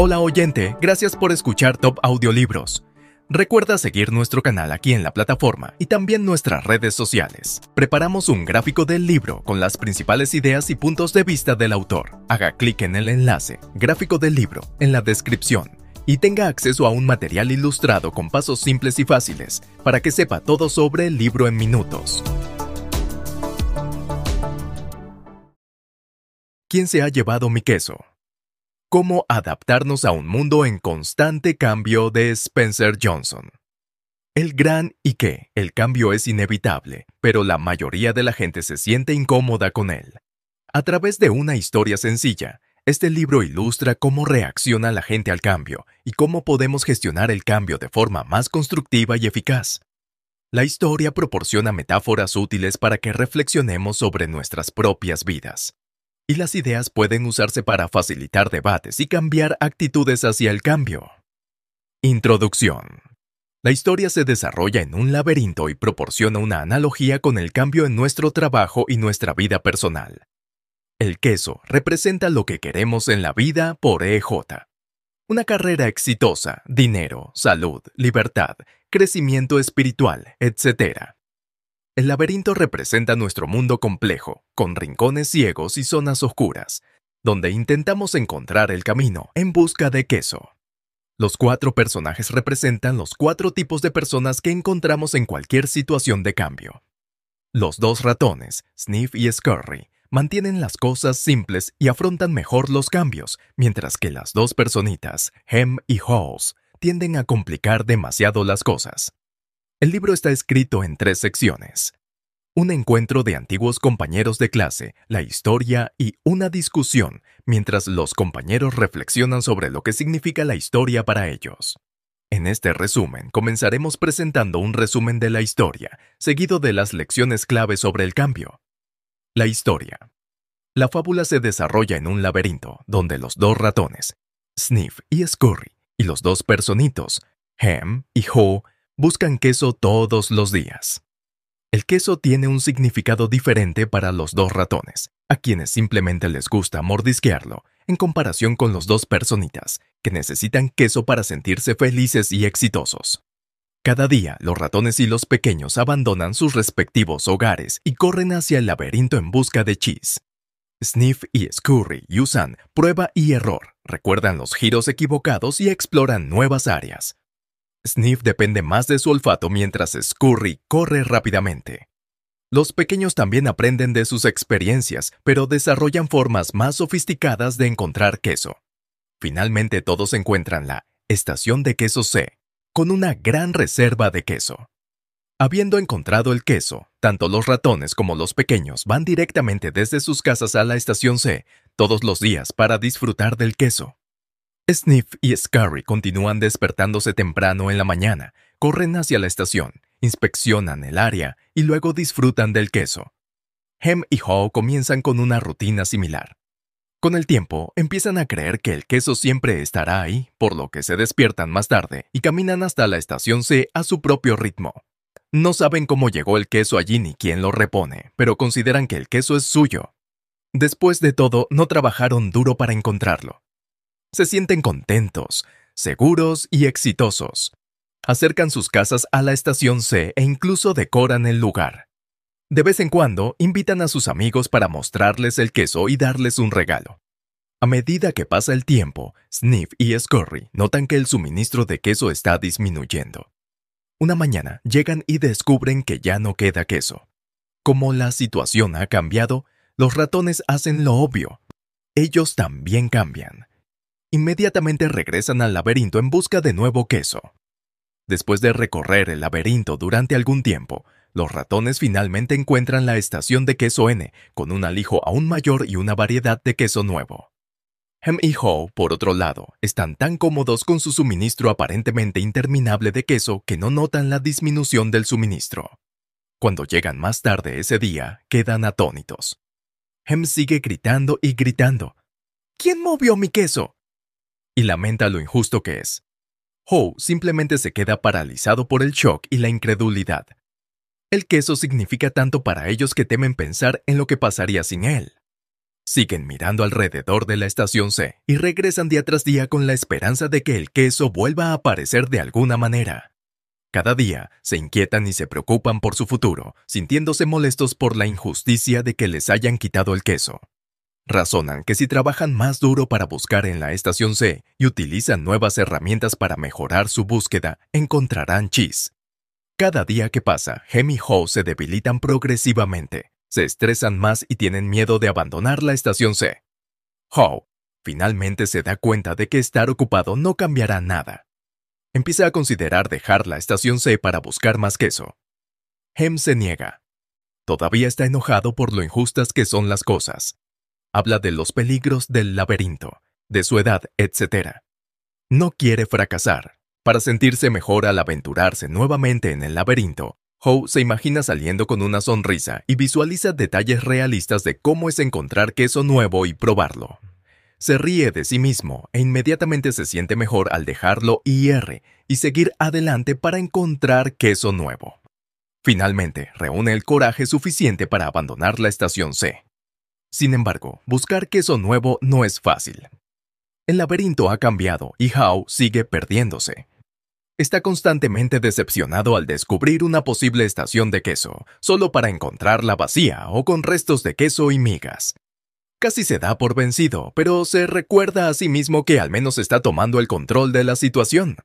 Hola oyente, gracias por escuchar Top Audiolibros. Recuerda seguir nuestro canal aquí en la plataforma y también nuestras redes sociales. Preparamos un gráfico del libro con las principales ideas y puntos de vista del autor. Haga clic en el enlace, gráfico del libro, en la descripción y tenga acceso a un material ilustrado con pasos simples y fáciles para que sepa todo sobre el libro en minutos. ¿Quién se ha llevado mi queso? Cómo adaptarnos a un mundo en constante cambio de Spencer Johnson. El gran y que el cambio es inevitable, pero la mayoría de la gente se siente incómoda con él. A través de una historia sencilla, este libro ilustra cómo reacciona la gente al cambio y cómo podemos gestionar el cambio de forma más constructiva y eficaz. La historia proporciona metáforas útiles para que reflexionemos sobre nuestras propias vidas y las ideas pueden usarse para facilitar debates y cambiar actitudes hacia el cambio. Introducción. La historia se desarrolla en un laberinto y proporciona una analogía con el cambio en nuestro trabajo y nuestra vida personal. El queso representa lo que queremos en la vida por EJ. Una carrera exitosa, dinero, salud, libertad, crecimiento espiritual, etc. El laberinto representa nuestro mundo complejo, con rincones ciegos y zonas oscuras, donde intentamos encontrar el camino en busca de queso. Los cuatro personajes representan los cuatro tipos de personas que encontramos en cualquier situación de cambio. Los dos ratones, Sniff y Scurry, mantienen las cosas simples y afrontan mejor los cambios, mientras que las dos personitas, Hem y Halls, tienden a complicar demasiado las cosas. El libro está escrito en tres secciones. Un encuentro de antiguos compañeros de clase, la historia y una discusión, mientras los compañeros reflexionan sobre lo que significa la historia para ellos. En este resumen comenzaremos presentando un resumen de la historia, seguido de las lecciones clave sobre el cambio. La historia. La fábula se desarrolla en un laberinto donde los dos ratones, Sniff y Scurry, y los dos personitos, Hem y Ho, buscan queso todos los días. El queso tiene un significado diferente para los dos ratones, a quienes simplemente les gusta mordisquearlo, en comparación con los dos personitas, que necesitan queso para sentirse felices y exitosos. Cada día, los ratones y los pequeños abandonan sus respectivos hogares y corren hacia el laberinto en busca de cheese. Sniff y Scurry usan prueba y error, recuerdan los giros equivocados y exploran nuevas áreas, Sniff depende más de su olfato mientras Scurry corre rápidamente. Los pequeños también aprenden de sus experiencias, pero desarrollan formas más sofisticadas de encontrar queso. Finalmente todos encuentran la estación de queso C, con una gran reserva de queso. Habiendo encontrado el queso, tanto los ratones como los pequeños van directamente desde sus casas a la estación C todos los días para disfrutar del queso. Sniff y Scurry continúan despertándose temprano en la mañana, corren hacia la estación, inspeccionan el área y luego disfrutan del queso. Hem y Ho comienzan con una rutina similar. Con el tiempo, empiezan a creer que el queso siempre estará ahí, por lo que se despiertan más tarde y caminan hasta la estación C a su propio ritmo. No saben cómo llegó el queso allí ni quién lo repone, pero consideran que el queso es suyo. Después de todo, no trabajaron duro para encontrarlo se sienten contentos, seguros y exitosos. Acercan sus casas a la estación C e incluso decoran el lugar. De vez en cuando invitan a sus amigos para mostrarles el queso y darles un regalo. A medida que pasa el tiempo, Sniff y Scurry notan que el suministro de queso está disminuyendo. Una mañana llegan y descubren que ya no queda queso. Como la situación ha cambiado, los ratones hacen lo obvio. Ellos también cambian inmediatamente regresan al laberinto en busca de nuevo queso. Después de recorrer el laberinto durante algún tiempo, los ratones finalmente encuentran la estación de queso N, con un alijo aún mayor y una variedad de queso nuevo. Hem y Ho, por otro lado, están tan cómodos con su suministro aparentemente interminable de queso que no notan la disminución del suministro. Cuando llegan más tarde ese día, quedan atónitos. Hem sigue gritando y gritando. ¿Quién movió mi queso? Y lamenta lo injusto que es. Ho simplemente se queda paralizado por el shock y la incredulidad. El queso significa tanto para ellos que temen pensar en lo que pasaría sin él. Siguen mirando alrededor de la estación C y regresan día tras día con la esperanza de que el queso vuelva a aparecer de alguna manera. Cada día se inquietan y se preocupan por su futuro, sintiéndose molestos por la injusticia de que les hayan quitado el queso. Razonan que si trabajan más duro para buscar en la estación C y utilizan nuevas herramientas para mejorar su búsqueda, encontrarán cheese. Cada día que pasa, Hem y Ho se debilitan progresivamente, se estresan más y tienen miedo de abandonar la estación C. Ho finalmente se da cuenta de que estar ocupado no cambiará nada. Empieza a considerar dejar la estación C para buscar más queso. Hem se niega. Todavía está enojado por lo injustas que son las cosas habla de los peligros del laberinto, de su edad, etc. No quiere fracasar. Para sentirse mejor al aventurarse nuevamente en el laberinto, Howe se imagina saliendo con una sonrisa y visualiza detalles realistas de cómo es encontrar queso nuevo y probarlo. Se ríe de sí mismo e inmediatamente se siente mejor al dejarlo IR y seguir adelante para encontrar queso nuevo. Finalmente, reúne el coraje suficiente para abandonar la estación C. Sin embargo, buscar queso nuevo no es fácil. El laberinto ha cambiado y Howe sigue perdiéndose. Está constantemente decepcionado al descubrir una posible estación de queso, solo para encontrarla vacía o con restos de queso y migas. Casi se da por vencido, pero se recuerda a sí mismo que al menos está tomando el control de la situación.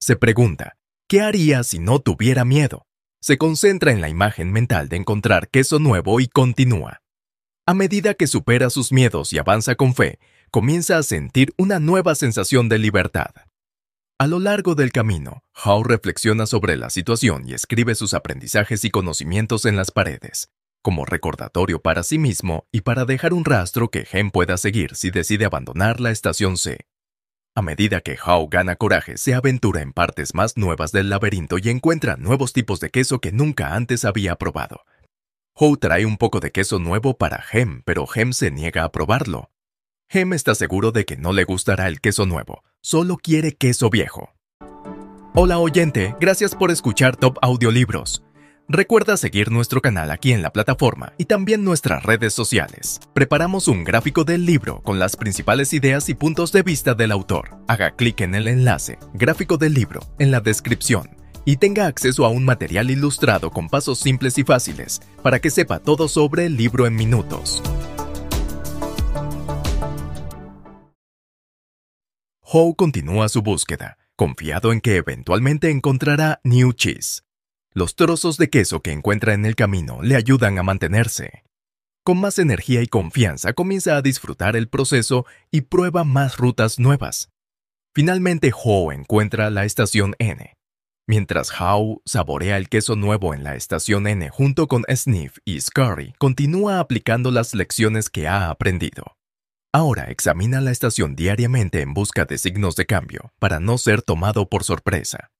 Se pregunta, ¿qué haría si no tuviera miedo? Se concentra en la imagen mental de encontrar queso nuevo y continúa. A medida que supera sus miedos y avanza con fe, comienza a sentir una nueva sensación de libertad. A lo largo del camino, Howe reflexiona sobre la situación y escribe sus aprendizajes y conocimientos en las paredes, como recordatorio para sí mismo y para dejar un rastro que Hem pueda seguir si decide abandonar la estación C. A medida que Howe gana coraje, se aventura en partes más nuevas del laberinto y encuentra nuevos tipos de queso que nunca antes había probado, Howe trae un poco de queso nuevo para Hem, pero Hem se niega a probarlo. Hem está seguro de que no le gustará el queso nuevo, solo quiere queso viejo. Hola oyente, gracias por escuchar Top Audiolibros. Recuerda seguir nuestro canal aquí en la plataforma y también nuestras redes sociales. Preparamos un gráfico del libro con las principales ideas y puntos de vista del autor. Haga clic en el enlace, gráfico del libro, en la descripción y tenga acceso a un material ilustrado con pasos simples y fáciles para que sepa todo sobre el libro en minutos. Howe continúa su búsqueda, confiado en que eventualmente encontrará New Cheese. Los trozos de queso que encuentra en el camino le ayudan a mantenerse. Con más energía y confianza comienza a disfrutar el proceso y prueba más rutas nuevas. Finalmente Howe encuentra la estación N, Mientras Howe saborea el queso nuevo en la estación N junto con Sniff y Scurry, continúa aplicando las lecciones que ha aprendido. Ahora examina la estación diariamente en busca de signos de cambio, para no ser tomado por sorpresa.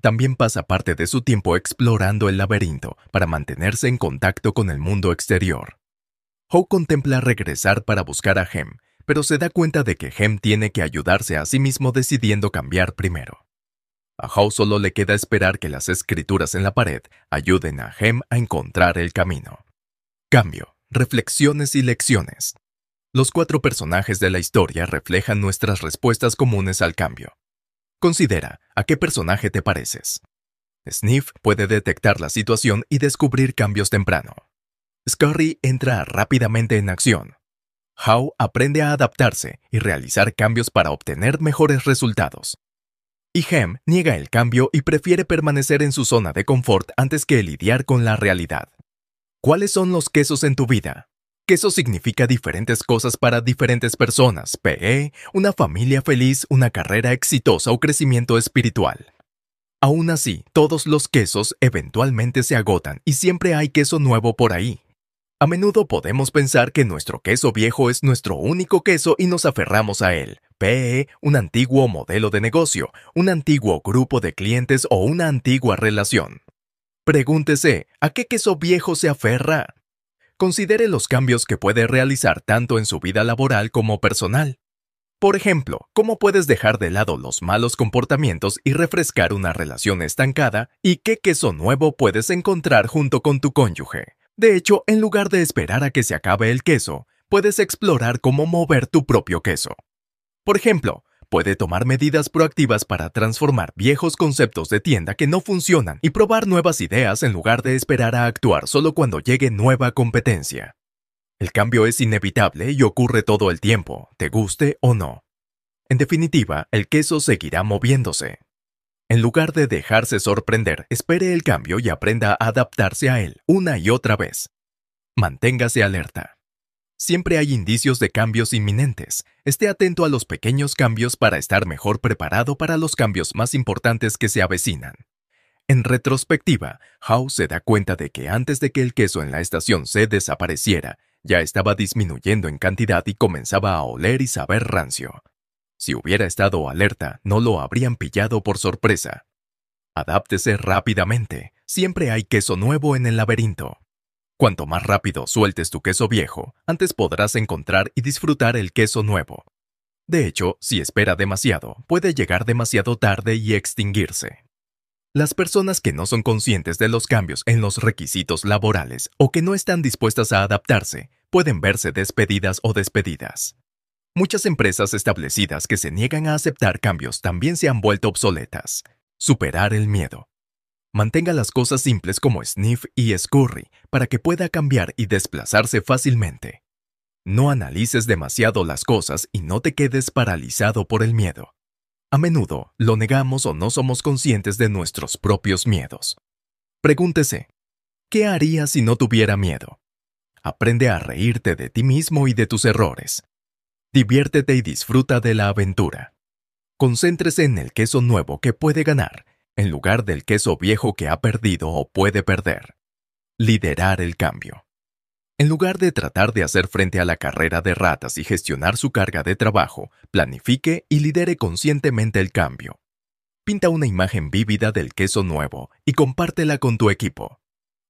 También pasa parte de su tiempo explorando el laberinto para mantenerse en contacto con el mundo exterior. Howe contempla regresar para buscar a Hem, pero se da cuenta de que Hem tiene que ayudarse a sí mismo decidiendo cambiar primero. A Howe solo le queda esperar que las escrituras en la pared ayuden a Hem a encontrar el camino. Cambio, reflexiones y lecciones. Los cuatro personajes de la historia reflejan nuestras respuestas comunes al cambio. Considera a qué personaje te pareces. Sniff puede detectar la situación y descubrir cambios temprano. Scurry entra rápidamente en acción. Howe aprende a adaptarse y realizar cambios para obtener mejores resultados. Y Hem niega el cambio y prefiere permanecer en su zona de confort antes que lidiar con la realidad. ¿Cuáles son los quesos en tu vida? Queso significa diferentes cosas para diferentes personas, PE, una familia feliz, una carrera exitosa o crecimiento espiritual. Aún así, todos los quesos eventualmente se agotan y siempre hay queso nuevo por ahí. A menudo podemos pensar que nuestro queso viejo es nuestro único queso y nos aferramos a él. PE, un antiguo modelo de negocio, un antiguo grupo de clientes o una antigua relación. Pregúntese, ¿a qué queso viejo se aferra? Considere los cambios que puede realizar tanto en su vida laboral como personal. Por ejemplo, ¿cómo puedes dejar de lado los malos comportamientos y refrescar una relación estancada? ¿Y qué queso nuevo puedes encontrar junto con tu cónyuge? De hecho, en lugar de esperar a que se acabe el queso, puedes explorar cómo mover tu propio queso. Por ejemplo, puede tomar medidas proactivas para transformar viejos conceptos de tienda que no funcionan y probar nuevas ideas en lugar de esperar a actuar solo cuando llegue nueva competencia. El cambio es inevitable y ocurre todo el tiempo, te guste o no. En definitiva, el queso seguirá moviéndose. En lugar de dejarse sorprender, espere el cambio y aprenda a adaptarse a él una y otra vez. Manténgase alerta. Siempre hay indicios de cambios inminentes. Esté atento a los pequeños cambios para estar mejor preparado para los cambios más importantes que se avecinan. En retrospectiva, Howe se da cuenta de que antes de que el queso en la estación se desapareciera, ya estaba disminuyendo en cantidad y comenzaba a oler y saber rancio. Si hubiera estado alerta, no lo habrían pillado por sorpresa. Adáptese rápidamente. Siempre hay queso nuevo en el laberinto. Cuanto más rápido sueltes tu queso viejo, antes podrás encontrar y disfrutar el queso nuevo. De hecho, si espera demasiado, puede llegar demasiado tarde y extinguirse. Las personas que no son conscientes de los cambios en los requisitos laborales o que no están dispuestas a adaptarse pueden verse despedidas o despedidas. Muchas empresas establecidas que se niegan a aceptar cambios también se han vuelto obsoletas. Superar el miedo. Mantenga las cosas simples como Sniff y Scurry para que pueda cambiar y desplazarse fácilmente. No analices demasiado las cosas y no te quedes paralizado por el miedo. A menudo lo negamos o no somos conscientes de nuestros propios miedos. Pregúntese, ¿qué haría si no tuviera miedo? Aprende a reírte de ti mismo y de tus errores. Diviértete y disfruta de la aventura. Concéntrese en el queso nuevo que puede ganar en lugar del queso viejo que ha perdido o puede perder. Liderar el cambio. En lugar de tratar de hacer frente a la carrera de ratas y gestionar su carga de trabajo, planifique y lidere conscientemente el cambio. Pinta una imagen vívida del queso nuevo y compártela con tu equipo.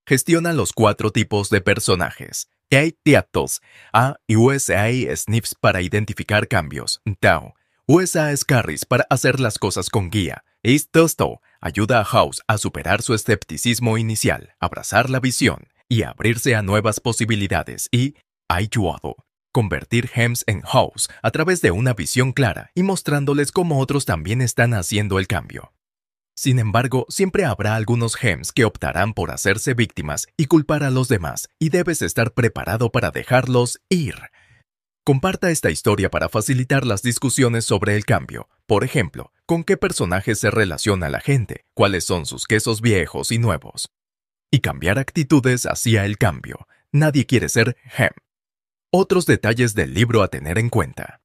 Gestiona los cuatro tipos de personajes. A-Teatles, A y USA Sniffs para identificar cambios, Tao, USA Scarris para hacer las cosas con guía, East ayuda a House a superar su escepticismo inicial, abrazar la visión y abrirse a nuevas posibilidades y ayudado convertir Hems en House a través de una visión clara y mostrándoles cómo otros también están haciendo el cambio. Sin embargo, siempre habrá algunos Hems que optarán por hacerse víctimas y culpar a los demás, y debes estar preparado para dejarlos ir. Comparta esta historia para facilitar las discusiones sobre el cambio. Por ejemplo, ¿con qué personajes se relaciona la gente? ¿Cuáles son sus quesos viejos y nuevos? Y cambiar actitudes hacia el cambio. Nadie quiere ser Hem. Otros detalles del libro a tener en cuenta.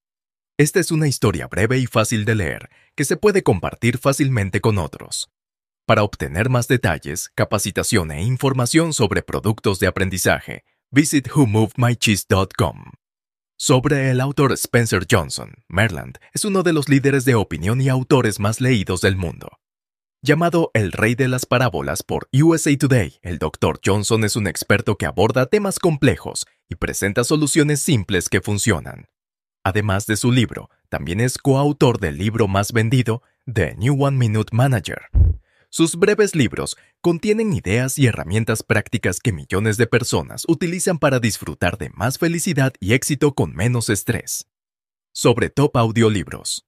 Esta es una historia breve y fácil de leer, que se puede compartir fácilmente con otros. Para obtener más detalles, capacitación e información sobre productos de aprendizaje, visit whomovemycheese.com. Sobre el autor Spencer Johnson, Merland es uno de los líderes de opinión y autores más leídos del mundo. Llamado el rey de las parábolas por USA Today, el Dr. Johnson es un experto que aborda temas complejos y presenta soluciones simples que funcionan. Además de su libro, también es coautor del libro más vendido, The New One Minute Manager, sus breves libros contienen ideas y herramientas prácticas que millones de personas utilizan para disfrutar de más felicidad y éxito con menos estrés. Sobre Top Audiolibros.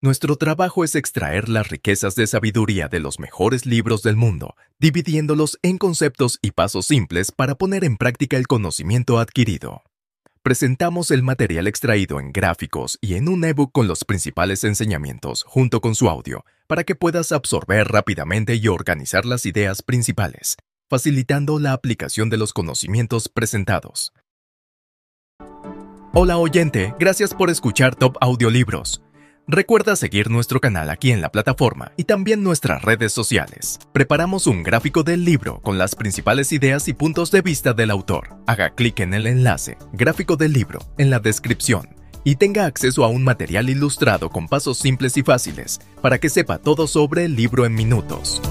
Nuestro trabajo es extraer las riquezas de sabiduría de los mejores libros del mundo, dividiéndolos en conceptos y pasos simples para poner en práctica el conocimiento adquirido presentamos el material extraído en gráficos y en un ebook con los principales enseñamientos junto con su audio para que puedas absorber rápidamente y organizar las ideas principales, facilitando la aplicación de los conocimientos presentados. Hola oyente, gracias por escuchar Top Audiolibros. Recuerda seguir nuestro canal aquí en la plataforma y también nuestras redes sociales. Preparamos un gráfico del libro con las principales ideas y puntos de vista del autor. Haga clic en el enlace, gráfico del libro, en la descripción y tenga acceso a un material ilustrado con pasos simples y fáciles para que sepa todo sobre el libro en minutos.